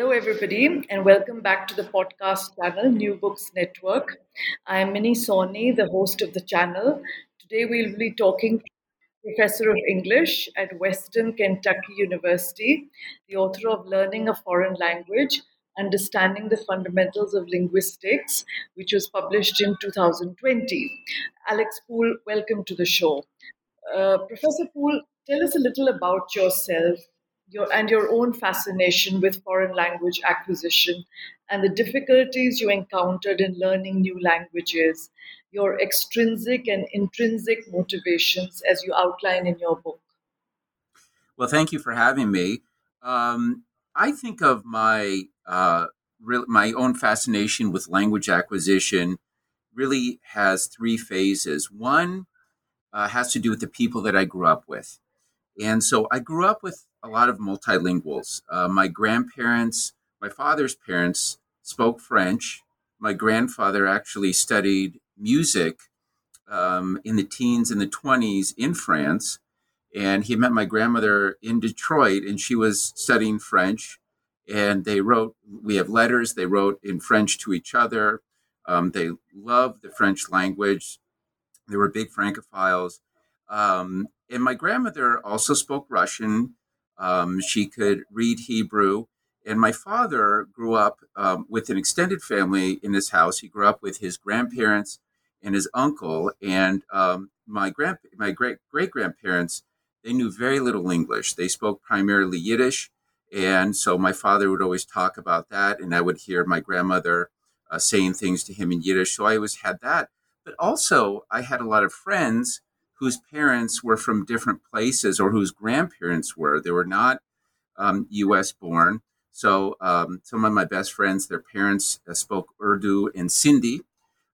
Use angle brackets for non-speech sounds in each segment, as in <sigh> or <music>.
Hello, everybody, and welcome back to the podcast channel New Books Network. I'm Minnie Sawhney, the host of the channel. Today, we'll be talking to Professor of English at Western Kentucky University, the author of Learning a Foreign Language Understanding the Fundamentals of Linguistics, which was published in 2020. Alex Poole, welcome to the show. Uh, Professor Poole, tell us a little about yourself your, and your own fascination with foreign language acquisition and the difficulties you encountered in learning new languages, your extrinsic and intrinsic motivations as you outline in your book. Well, thank you for having me. Um, I think of my uh, my own fascination with language acquisition really has three phases. One uh, has to do with the people that I grew up with. And so I grew up with a lot of multilinguals. Uh, my grandparents, my father's parents spoke French. My grandfather actually studied music um, in the teens and the 20s in France. And he met my grandmother in Detroit, and she was studying French. And they wrote, we have letters, they wrote in French to each other. Um, they loved the French language. They were big Francophiles. Um, and my grandmother also spoke Russian. Um, she could read Hebrew. And my father grew up um, with an extended family in his house. He grew up with his grandparents and his uncle. And um, my grand, my great great grandparents, they knew very little English. They spoke primarily Yiddish. And so my father would always talk about that, and I would hear my grandmother uh, saying things to him in Yiddish. So I always had that. But also, I had a lot of friends whose parents were from different places or whose grandparents were. They were not um, U.S. born. So um, some of my best friends, their parents uh, spoke Urdu and Sindhi.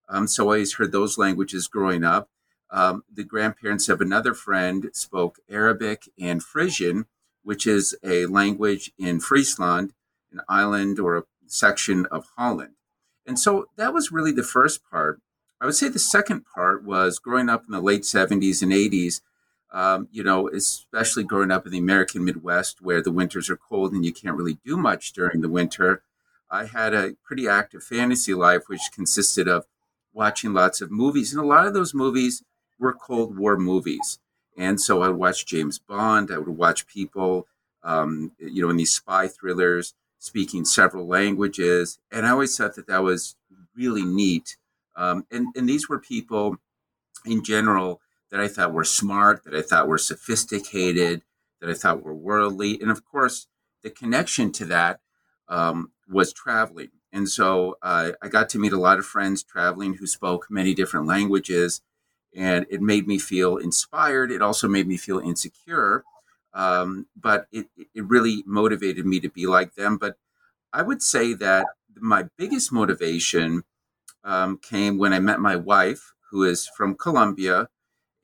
Um, so I always heard those languages growing up. Um, the grandparents of another friend spoke Arabic and Frisian, which is a language in Friesland, an island or a section of Holland. And so that was really the first part. I would say the second part was growing up in the late 70s and 80s, um, you know, especially growing up in the American Midwest where the winters are cold and you can't really do much during the winter. I had a pretty active fantasy life, which consisted of watching lots of movies. And a lot of those movies were Cold War movies. And so I would watch James Bond, I would watch people, um, you know, in these spy thrillers speaking several languages. And I always thought that that was really neat um, and, and these were people in general that I thought were smart, that I thought were sophisticated, that I thought were worldly. And of course, the connection to that um, was traveling. And so uh, I got to meet a lot of friends traveling who spoke many different languages. And it made me feel inspired. It also made me feel insecure. Um, but it, it really motivated me to be like them. But I would say that my biggest motivation um, came when I met my wife, who is from Colombia,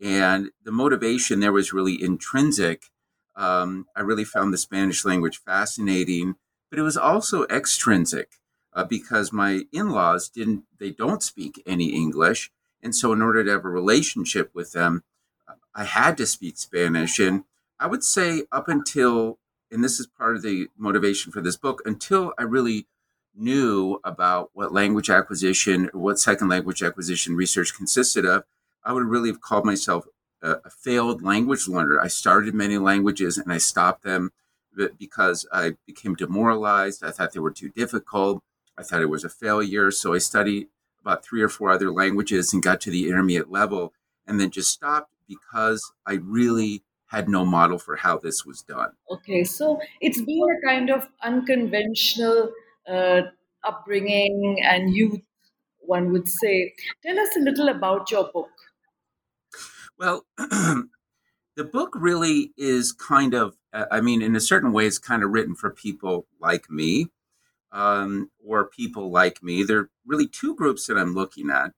and the motivation there was really intrinsic. Um, I really found the Spanish language fascinating, but it was also extrinsic uh, because my in-laws didn't they don't speak any English, and so in order to have a relationship with them, I had to speak Spanish. And I would say up until and this is part of the motivation for this book until I really knew about what language acquisition what second language acquisition research consisted of, I would really have called myself a, a failed language learner. I started many languages and I stopped them because I became demoralized. I thought they were too difficult. I thought it was a failure. So I studied about three or four other languages and got to the intermediate level and then just stopped because I really had no model for how this was done. Okay, so it's been a kind of unconventional uh, upbringing and youth, one would say. Tell us a little about your book. Well, <clears throat> the book really is kind of, I mean, in a certain way, it's kind of written for people like me um, or people like me. There are really two groups that I'm looking at.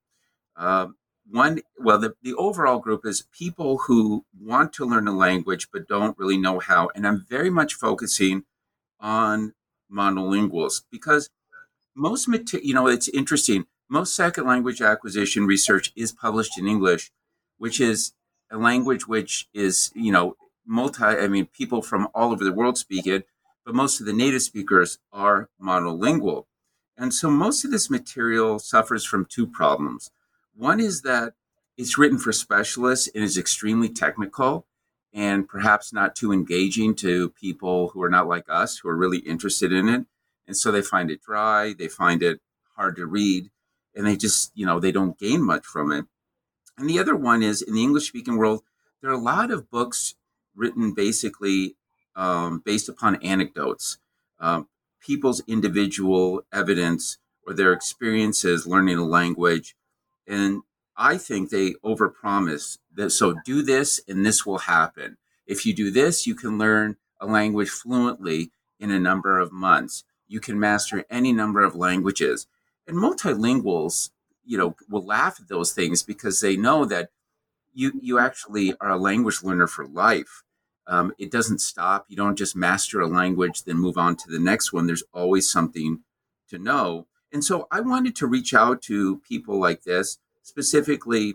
Uh, one, well, the, the overall group is people who want to learn a language but don't really know how. And I'm very much focusing on monolinguals because most, you know, it's interesting. Most second language acquisition research is published in English, which is a language which is, you know, multi, I mean, people from all over the world speak it, but most of the native speakers are monolingual. And so most of this material suffers from two problems. One is that it's written for specialists and is extremely technical and perhaps not too engaging to people who are not like us, who are really interested in it. And so they find it dry, they find it hard to read, and they just, you know, they don't gain much from it. And the other one is in the English speaking world, there are a lot of books written basically um, based upon anecdotes, um, people's individual evidence or their experiences learning a language. And I think they overpromise that. So do this and this will happen. If you do this, you can learn a language fluently in a number of months. You can master any number of languages. And multilinguals, you know, will laugh at those things because they know that you you actually are a language learner for life. Um, it doesn't stop. You don't just master a language, then move on to the next one. There's always something to know. And so I wanted to reach out to people like this specifically,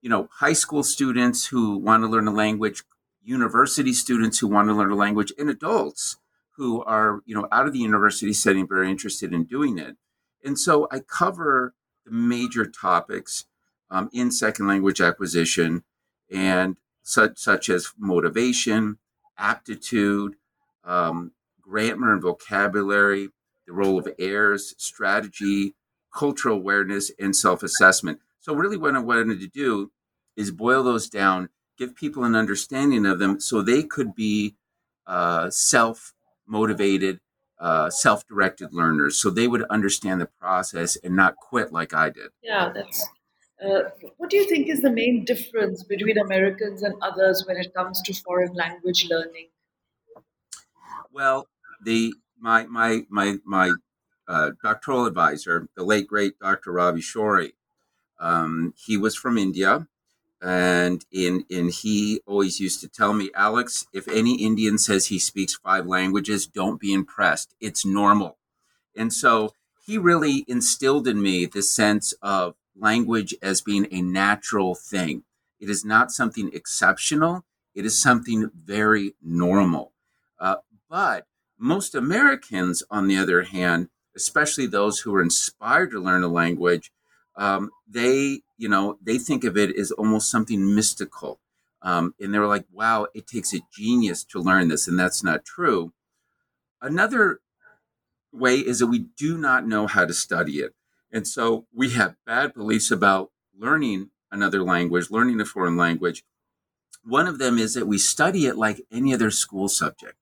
you know, high school students who want to learn a language, university students who want to learn a language, and adults who are, you know, out of the university setting very interested in doing it. And so I cover the major topics um, in second language acquisition and such, such as motivation, aptitude, um, grammar and vocabulary, the role of airs, strategy, cultural awareness, and self assessment. So, really, what I wanted to do is boil those down, give people an understanding of them so they could be uh, self motivated, uh, self directed learners. So they would understand the process and not quit like I did. Yeah, that's. Uh, what do you think is the main difference between Americans and others when it comes to foreign language learning? Well, the my my my my uh, doctoral advisor, the late great Dr. Ravi Sheorey, um, he was from India, and in and he always used to tell me, Alex, if any Indian says he speaks five languages, don't be impressed. It's normal. And so he really instilled in me this sense of language as being a natural thing. It is not something exceptional. It is something very normal. Uh, but most Americans, on the other hand, especially those who are inspired to learn a language, um, they, you know, they think of it as almost something mystical. Um, and they're like, wow, it takes a genius to learn this. And that's not true. Another way is that we do not know how to study it. And so we have bad beliefs about learning another language, learning a foreign language. One of them is that we study it like any other school subject.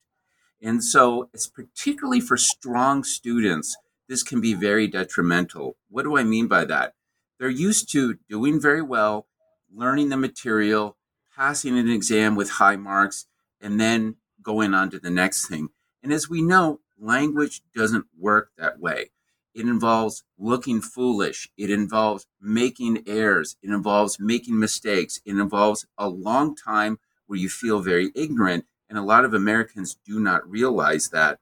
And so it's particularly for strong students, this can be very detrimental. What do I mean by that? They're used to doing very well, learning the material, passing an exam with high marks, and then going on to the next thing. And as we know, language doesn't work that way. It involves looking foolish. It involves making errors. It involves making mistakes. It involves a long time where you feel very ignorant And a lot of Americans do not realize that.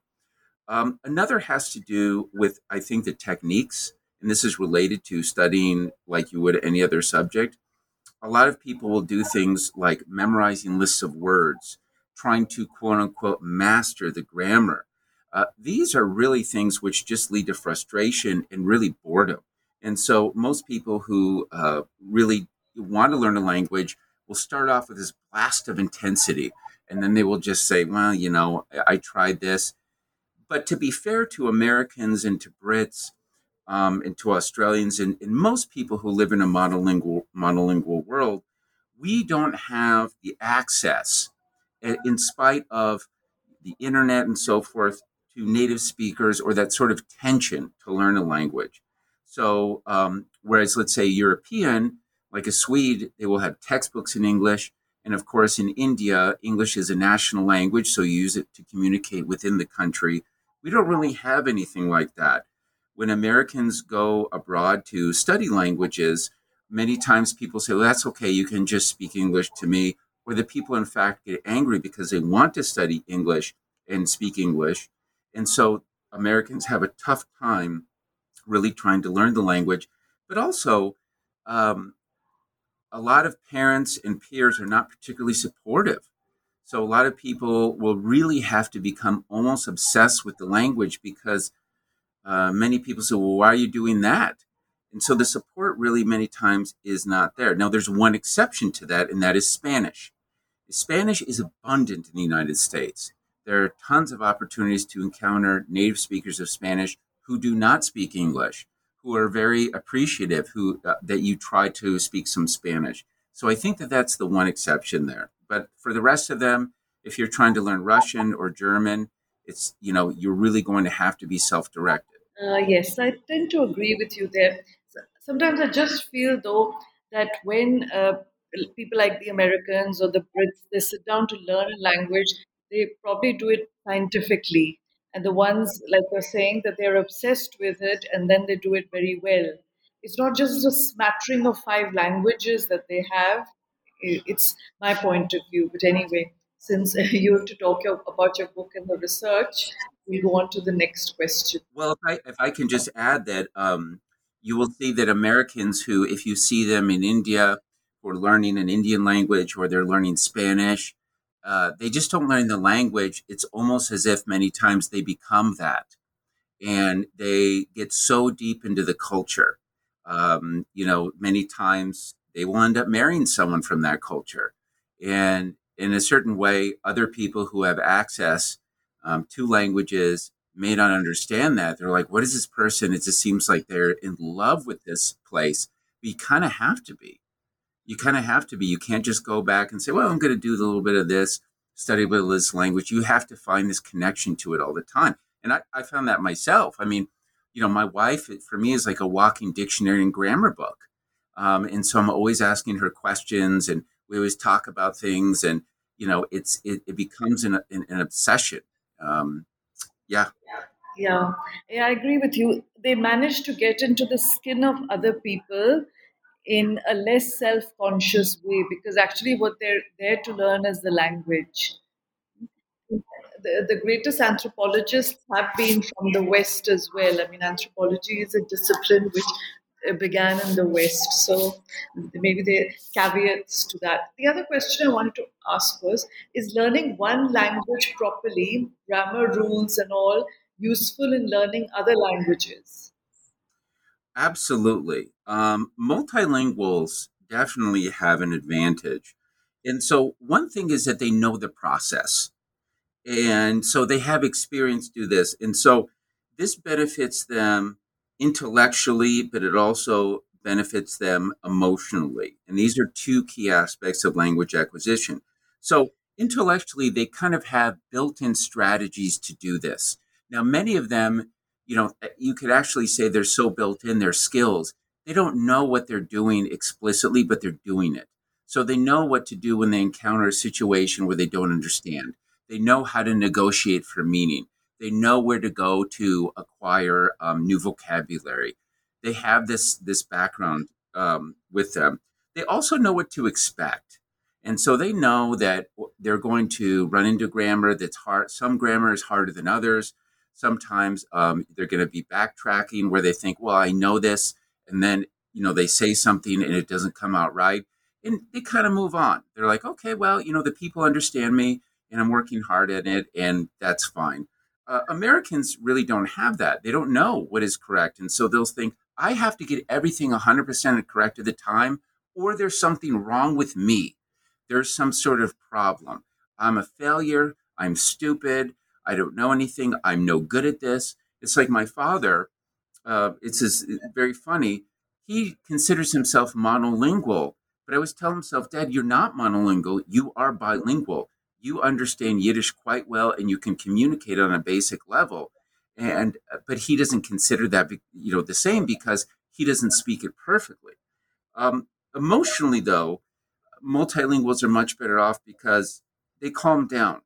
Um, another has to do with, I think, the techniques. And this is related to studying like you would any other subject. A lot of people will do things like memorizing lists of words, trying to quote unquote master the grammar. Uh, these are really things which just lead to frustration and really boredom. And so most people who uh, really want to learn a language will start off with this blast of intensity. And then they will just say, well, you know, I, I tried this. But to be fair to Americans and to Brits um, and to Australians and, and most people who live in a monolingual, monolingual world, we don't have the access, in spite of the internet and so forth, to native speakers or that sort of tension to learn a language. So, um, whereas let's say European, like a Swede, they will have textbooks in English. And of course, in India, English is a national language, so you use it to communicate within the country. We don't really have anything like that. When Americans go abroad to study languages, many times people say, well, that's okay, you can just speak English to me. Or the people, in fact, get angry because they want to study English and speak English. And so Americans have a tough time really trying to learn the language, but also um, a lot of parents and peers are not particularly supportive. So a lot of people will really have to become almost obsessed with the language because uh, many people say, well, why are you doing that? And so the support really many times is not there. Now, there's one exception to that, and that is Spanish. Spanish is abundant in the United States. There are tons of opportunities to encounter native speakers of Spanish who do not speak English, who are very appreciative who uh, that you try to speak some Spanish. So I think that that's the one exception there. But for the rest of them, if you're trying to learn Russian or German, it's you know you're really going to have to be self-directed. Uh, yes, I tend to agree with you there. Sometimes I just feel though that when uh, people like the Americans or the Brits they sit down to learn a language, they probably do it scientifically. And the ones like you're saying that they're obsessed with it and then they do it very well. It's not just a smattering of five languages that they have. It's my point of view but anyway since <laughs> you have to talk about your book and the research we'll go on to the next question well if i, if I can just add that um, you will see that americans who if you see them in india who are learning an indian language or they're learning spanish uh, they just don't learn the language. It's almost as if many times they become that, and they get so deep into the culture. Um, you know, many times they will end up marrying someone from that culture, and in a certain way, other people who have access um, to languages may not understand that. They're like, "What is this person?" It just seems like they're in love with this place. But you kind of have to be you kind of have to be. You can't just go back and say, well, I'm going to do a little bit of this, study of this language. You have to find this connection to it all the time. And I, I found that myself. I mean, you know, my wife, for me, is like a walking dictionary and grammar book. Um, and so I'm always asking her questions and we always talk about things. And, you know, it's it, it becomes an, an, an obsession. Um, yeah. Yeah, yeah, I agree with you. They manage to get into the skin of other people in a less self conscious way because actually what they're there to learn is the language. The, the greatest anthropologists have been from the West as well. I mean, anthropology is a discipline which began in the West. So maybe the caveats to that. The other question I wanted to ask was Is learning one language properly, grammar rules and all, useful in learning other languages? Absolutely. Um, multilinguals definitely have an advantage. And so, one thing is that they know the process. And so, they have experience do this. And so, this benefits them intellectually, but it also benefits them emotionally. And these are two key aspects of language acquisition. So, intellectually, they kind of have built in strategies to do this. Now, many of them you know, eh, you could actually say they're so built in their skills. They don't know what they're doing explicitly, but they're doing it. So they know what to do when they encounter a situation where they don't understand. They know how to negotiate for meaning. They know where to go to acquire um, new vocabulary. They have this this background um, with them. They also know what to expect. And so they know that they're going to run into grammar that's hard. Some grammar is harder than others. Sometimes um, they're going to be backtracking where they think, well, I know this. And then, you know, they say something and it doesn't come out right. And they kind of move on. They're like, okay, well, you know, the people understand me and I'm working hard at it and that's fine. Uh, Americans really don't have that. They don't know what is correct. And so they'll think, I have to get everything 100% correct at the time, or there's something wrong with me there's some sort of problem. I'm a failure. I'm stupid. I don't know anything. I'm no good at this. It's like my father. Uh, it's very funny. He considers himself monolingual, but I always tell himself, Dad, you're not monolingual. You are bilingual. You understand Yiddish quite well, and you can communicate on a basic level. And but he doesn't consider that you know the same because he doesn't speak it perfectly. Um, emotionally, though, multilinguals are much better off because they calm down.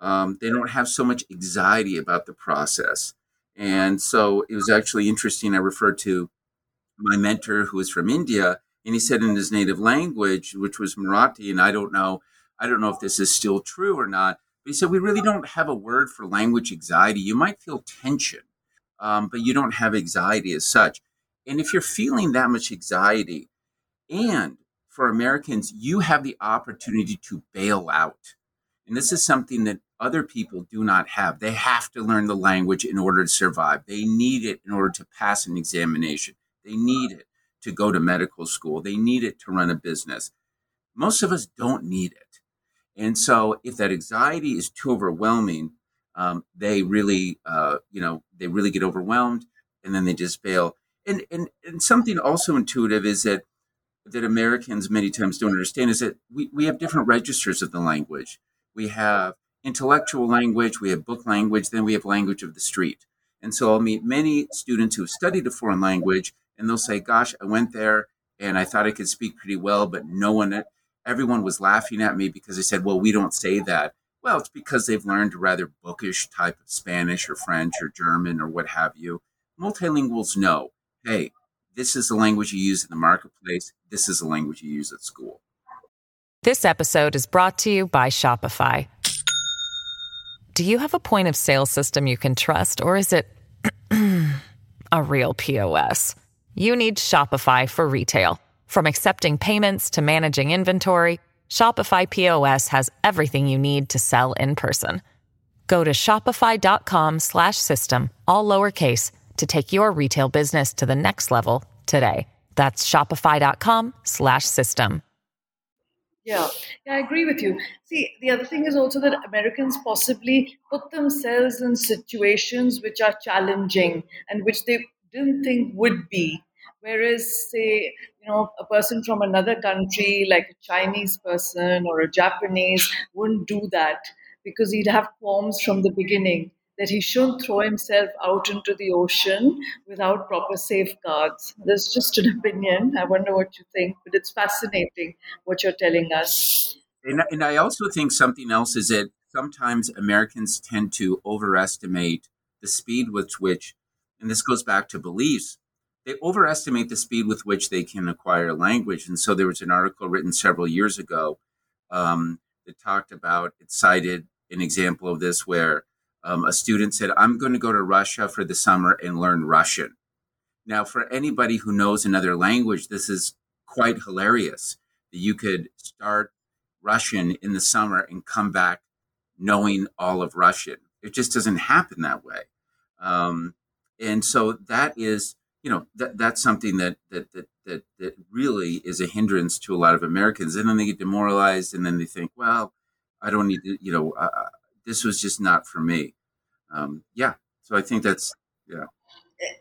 Um, they don't have so much anxiety about the process. And so it was actually interesting. I referred to my mentor who is from India, and he said in his native language, which was Marathi, and I don't know, I don't know if this is still true or not, but he said we really don't have a word for language anxiety. You might feel tension, um, but you don't have anxiety as such. And if you're feeling that much anxiety, and for Americans, you have the opportunity to bail out. And this is something that other people do not have. They have to learn the language in order to survive. They need it in order to pass an examination. They need it to go to medical school. They need it to run a business. Most of us don't need it. And so if that anxiety is too overwhelming, um, they really, uh, you know, they really get overwhelmed and then they just bail. And, and, and something also intuitive is that that Americans many times don't understand is that we, we have different registers of the language. We have intellectual language, we have book language, then we have language of the street. And so I'll meet many students who have studied a foreign language and they'll say, Gosh, I went there and I thought I could speak pretty well, but no one, everyone was laughing at me because they said, Well, we don't say that. Well, it's because they've learned a rather bookish type of Spanish or French or German or what have you. Multilinguals know, hey, this is the language you use in the marketplace. This is the language you use at school. This episode is brought to you by Shopify. Do you have a point of sale system you can trust, or is it <clears throat> a real POS? You need Shopify for retail. From accepting payments to managing inventory, Shopify POS has everything you need to sell in person. Go to shopify.com/system all lowercase to take your retail business to the next level today. That's shopify.com slash system. Yeah, yeah, I agree with you. See, the other thing is also that Americans possibly put themselves in situations which are challenging and which they didn't think would be. Whereas, say, you know, a person from another country, like a Chinese person or a Japanese, wouldn't do that because he'd have qualms from the beginning that he shouldn't throw himself out into the ocean without proper safeguards. There's just an opinion. I wonder what you think, but it's fascinating what you're telling us. And, and I also think something else is that sometimes Americans tend to overestimate the speed with which, and this goes back to beliefs, they overestimate the speed with which they can acquire language. And so there was an article written several years ago um, that talked about, it cited an example of this where um, a student said, I'm going to go to Russia for the summer and learn Russian. Now, for anybody who knows another language, this is quite hilarious that you could start Russian in the summer and come back knowing all of Russian. It just doesn't happen that way. Um, and so that is, you know, that, that's something that, that, that, that, that really is a hindrance to a lot of Americans. And then they get demoralized and then they think, well, I don't need to, you know, uh, this was just not for me. Um, yeah, so I think that's yeah.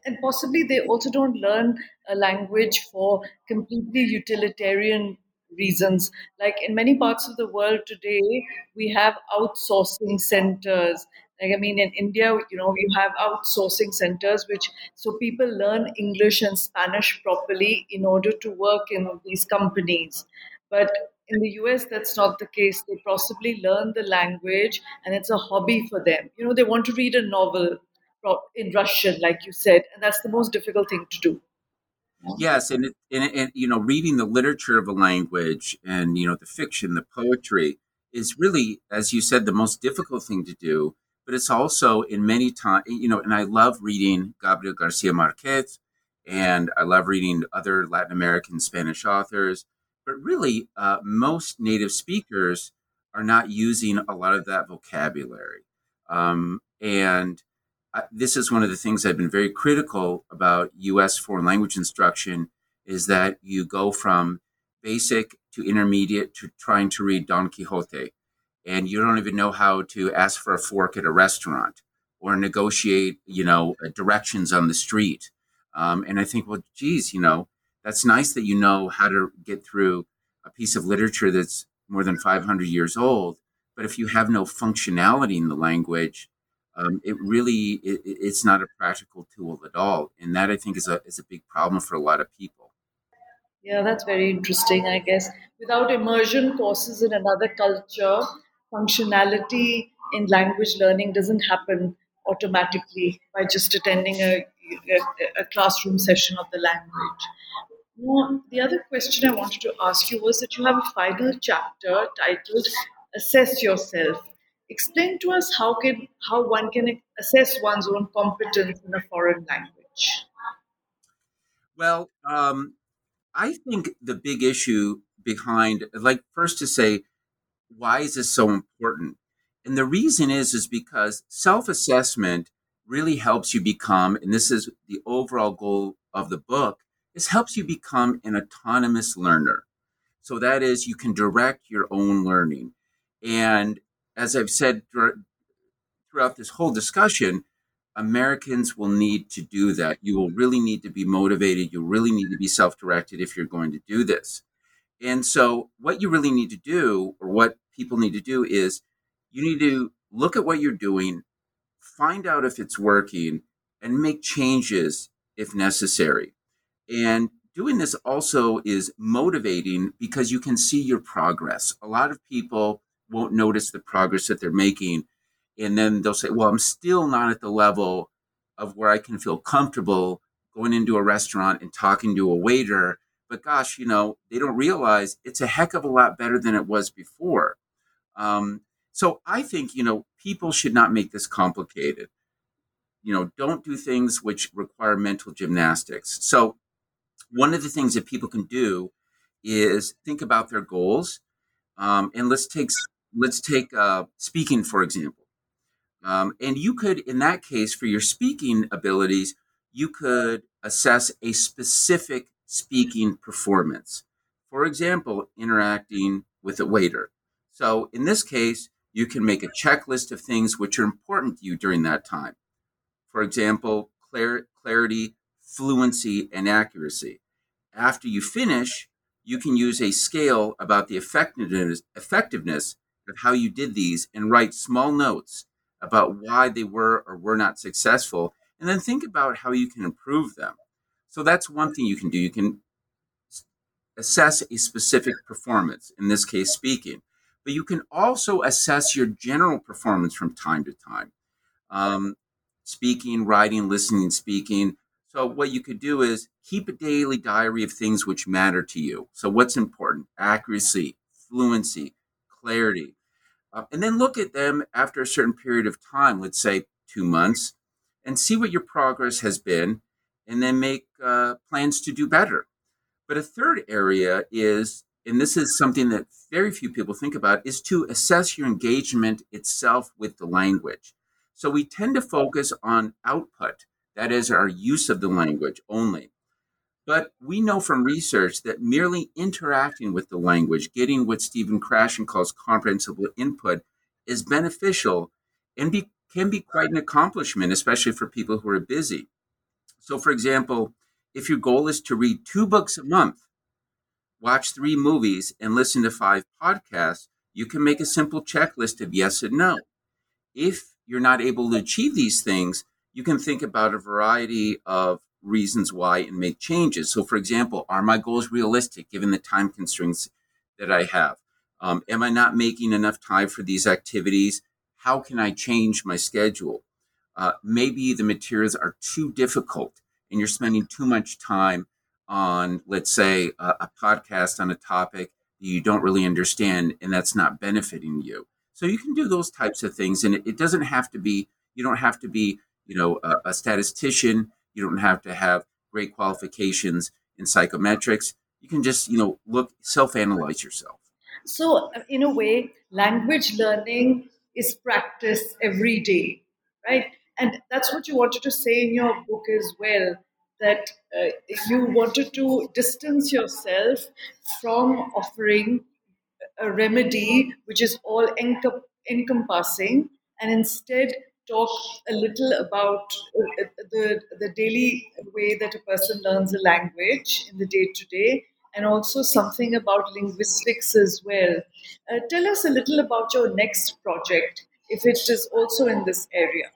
And possibly they also don't learn a language for completely utilitarian reasons. Like in many parts of the world today, we have outsourcing centers. Like I mean, in India, you know, you have outsourcing centers, which so people learn English and Spanish properly in order to work in these companies. But in the US, that's not the case. They possibly learn the language and it's a hobby for them. You know, they want to read a novel in Russian, like you said, and that's the most difficult thing to do. Yes, and, it, and, and you know, reading the literature of a language and you know the fiction, the poetry is really, as you said, the most difficult thing to do. But it's also in many times, you know, and I love reading Gabriel Garcia Marquez, and I love reading other Latin American Spanish authors. But really, uh, most native speakers are not using a lot of that vocabulary, um, and this is one of the things I've been very critical about U.S. foreign language instruction is that you go from basic to intermediate to trying to read Don Quixote, and you don't even know how to ask for a fork at a restaurant or negotiate, you know, uh, directions on the street. Um, and I think, well, geez, you know, that's nice that you know how to get through a piece of literature that's more than 500 years old. But if you have no functionality in the language, um, it really it, it's not a practical tool at all, and that I think is a is a big problem for a lot of people. Yeah, that's very interesting. I guess without immersion courses in another culture, functionality in language learning doesn't happen automatically by just attending a, a, a classroom session of the language. The other question I wanted to ask you was that you have a final chapter titled Assess Yourself explain to us how can how one can assess one's own competence in a foreign language well um, i think the big issue behind like first to say why is this so important and the reason is is because self-assessment really helps you become and this is the overall goal of the book is helps you become an autonomous learner so that is you can direct your own learning and as I've said throughout this whole discussion, Americans will need to do that. You will really need to be motivated. You really need to be self directed if you're going to do this. And so, what you really need to do, or what people need to do, is you need to look at what you're doing, find out if it's working, and make changes if necessary. And doing this also is motivating because you can see your progress. A lot of people won't notice the progress that they're making. And then they'll say, well, I'm still not at the level of where I can feel comfortable going into a restaurant and talking to a waiter. But gosh, you know, they don't realize it's a heck of a lot better than it was before. Um, so I think, you know, people should not make this complicated. You know, don't do things which require mental gymnastics. So one of the things that people can do is think about their goals. Um, and let's take let's take uh, speaking for example um, and you could in that case for your speaking abilities you could assess a specific speaking performance for example interacting with a waiter so in this case you can make a checklist of things which are important to you during that time for example clar- clarity fluency and accuracy after you finish you can use a scale about the effectiveness, effectiveness of how you did these and write small notes about why they were or were not successful, and then think about how you can improve them. So that's one thing you can do. You can assess a specific performance, in this case, speaking, but you can also assess your general performance from time to time. Um, speaking, writing, listening, speaking. So, what you could do is keep a daily diary of things which matter to you. So, what's important? Accuracy, fluency, clarity. Uh, and then look at them after a certain period of time, let's say two months, and see what your progress has been, and then make uh, plans to do better. But a third area is, and this is something that very few people think about, is to assess your engagement itself with the language. So we tend to focus on output, that is, our use of the language only. But we know from research that merely interacting with the language, getting what Stephen Krashen calls comprehensible input, is beneficial and be, can be quite an accomplishment, especially for people who are busy. So, for example, if your goal is to read two books a month, watch three movies, and listen to five podcasts, you can make a simple checklist of yes and no. If you're not able to achieve these things, you can think about a variety of reasons why and make changes. So, for example, are my goals realistic given the time constraints that I have? Um, am I not making enough time for these activities? How can I change my schedule? Uh, maybe the materials are too difficult and you're spending too much time on, let's say, a, a podcast on a topic you don't really understand and that's not benefiting you. So you can do those types of things, and it, it doesn't have to be. You don't have to be, you know, a, a statistician. You don't have to have great qualifications in psychometrics. You can just, you know, look self-analyze yourself. So, uh, in a way, language learning is practice every day, right? And that's what you wanted to say in your book as well that uh, you wanted to distance yourself from offering a remedy which is all encom- encompassing and instead talk a little about uh, the, the daily way that a person learns a language in the day to day and also something about linguistics as well. Uh, tell us a little about your next project, if it is also in this area.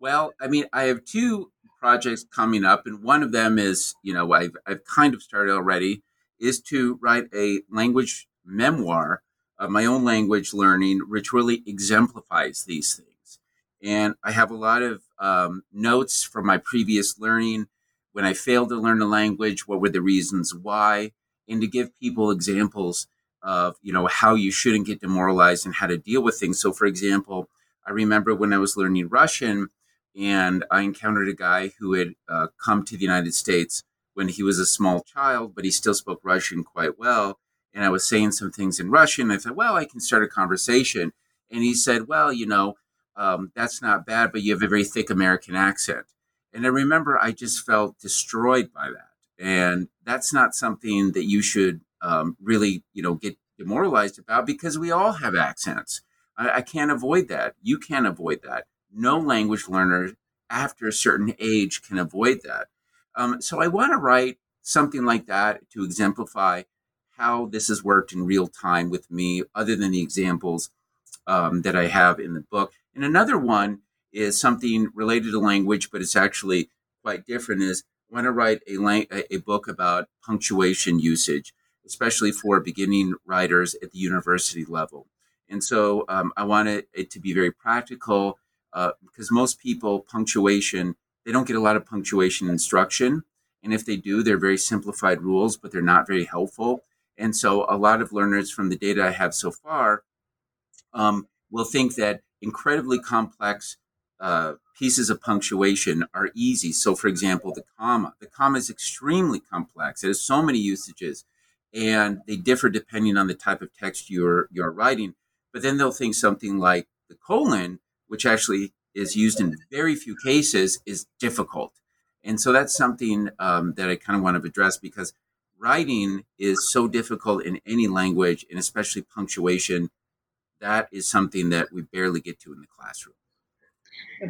Well, I mean, I have two projects coming up, and one of them is, you know, I've, I've kind of started already, is to write a language memoir of my own language learning, which really exemplifies these things. And I have a lot of um, notes from my previous learning. When I failed to learn a language, what were the reasons why? And to give people examples of, you know, how you shouldn't get demoralized and how to deal with things. So, for example, I remember when I was learning Russian, and I encountered a guy who had uh, come to the United States when he was a small child, but he still spoke Russian quite well. And I was saying some things in Russian. I thought, well, I can start a conversation. And he said, well, you know, um, that's not bad, but you have a very thick American accent. And I remember I just felt destroyed by that. And that's not something that you should um, really, you know, get demoralized about because we all have accents. I, I can't avoid that. You can't avoid that no language learner after a certain age can avoid that. Um, so I want to write something like that to exemplify how this has worked in real time with me, other than the examples um, that I have in the book. And another one is something related to language, but it's actually quite different. Is I want to write a, lang- a book about punctuation usage, especially for beginning writers at the university level. And so um, I want it, it to be very practical uh, because most people punctuation they don't get a lot of punctuation instruction. And if they do they're very simplified rules but they're not very helpful. And so a lot of learners from the data i have so far um, will think that incredibly complex uh, pieces of punctuation are easy. So for example the comma the comma is extremely complex. It has so many usages and they differ depending on the type of text you're you're writing. But then they'll think something like the colon which actually is used in very few cases, is difficult. And so that's something um, that I kind of want to address because writing is so difficult in any language, and especially punctuation. That is something that we barely get to in the classroom.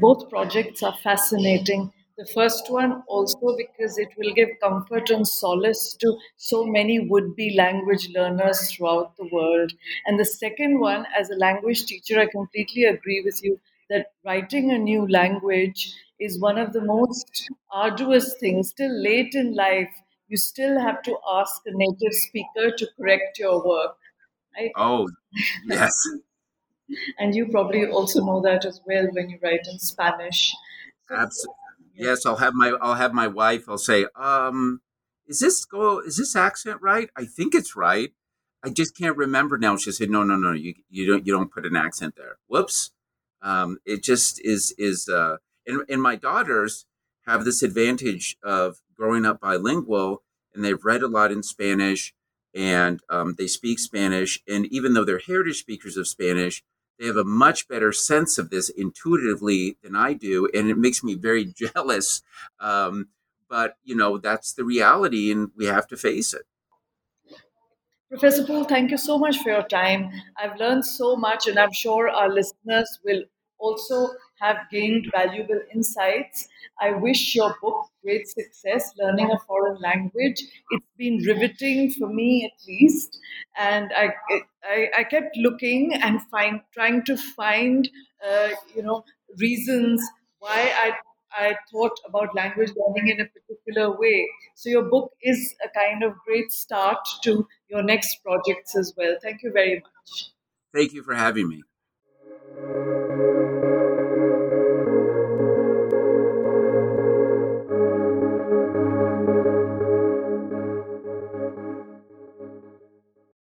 Both projects are fascinating. The first one also because it will give comfort and solace to so many would be language learners throughout the world. And the second one, as a language teacher, I completely agree with you that writing a new language is one of the most arduous things. Still late in life, you still have to ask a native speaker to correct your work. Right? Oh, yes. <laughs> and you probably also know that as well when you write in Spanish. Absolutely. Yes, I'll have my I'll have my wife. I'll say, um, is this go? Is this accent right? I think it's right. I just can't remember now. She said, no, no, no. You you don't you don't put an accent there. Whoops. Um, it just is is uh, and, and my daughters have this advantage of growing up bilingual and they've read a lot in Spanish and um, they speak Spanish. And even though they're heritage speakers of Spanish, they have a much better sense of this intuitively than I do. And it makes me very <laughs> jealous. Um, but, you know, that's the reality and we have to face it. Professor Poole, thank you so much for your time. I've learned so much, and I'm sure our listeners will also have gained valuable insights. I wish your book great success, Learning a Foreign Language. It's been riveting for me, at least. And I, I, I kept looking and find, trying to find, uh, you know, reasons why I I thought about language learning in a particular way. So your book is a kind of great start to your next projects as well. Thank you very much. Thank you for having me.